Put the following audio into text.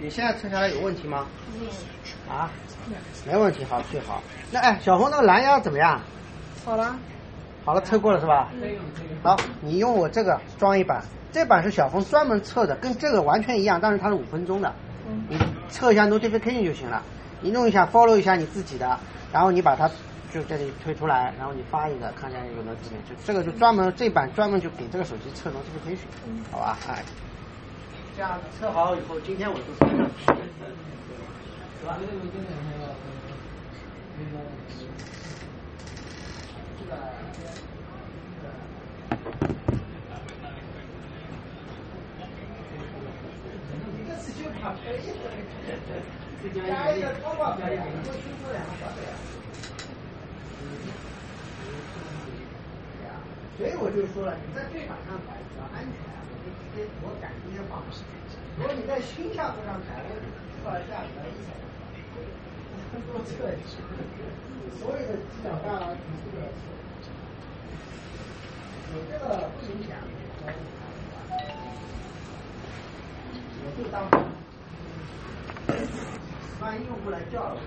你现在测下来有问题吗？啊，没问题，好，最好。那哎，小红那个蓝牙怎么样？好了，好了，测过了是吧？好，你用我这个装一版，这版是小红专门测的，跟这个完全一样，但是它是五分钟的。你测一下 notification 就行了，你弄一下 follow 一下你自己的，然后你把它就这里推出来，然后你发一个，看一下有 notification，就这个就专门这版专门就给这个手机测 notification，好吧？哎，测好以后，今天我就上去，是吧？一个是就怕飞，加一个超挂表演，多听说两个小点。所以我就说了，你在对板上摆比较安全，我就直接我敢直接放。如果你在新下坡上摆，我出来下来一下，多测一下。所有的犄角旮旯全部都要测。我这个不影响。我就当，万一用户来叫了，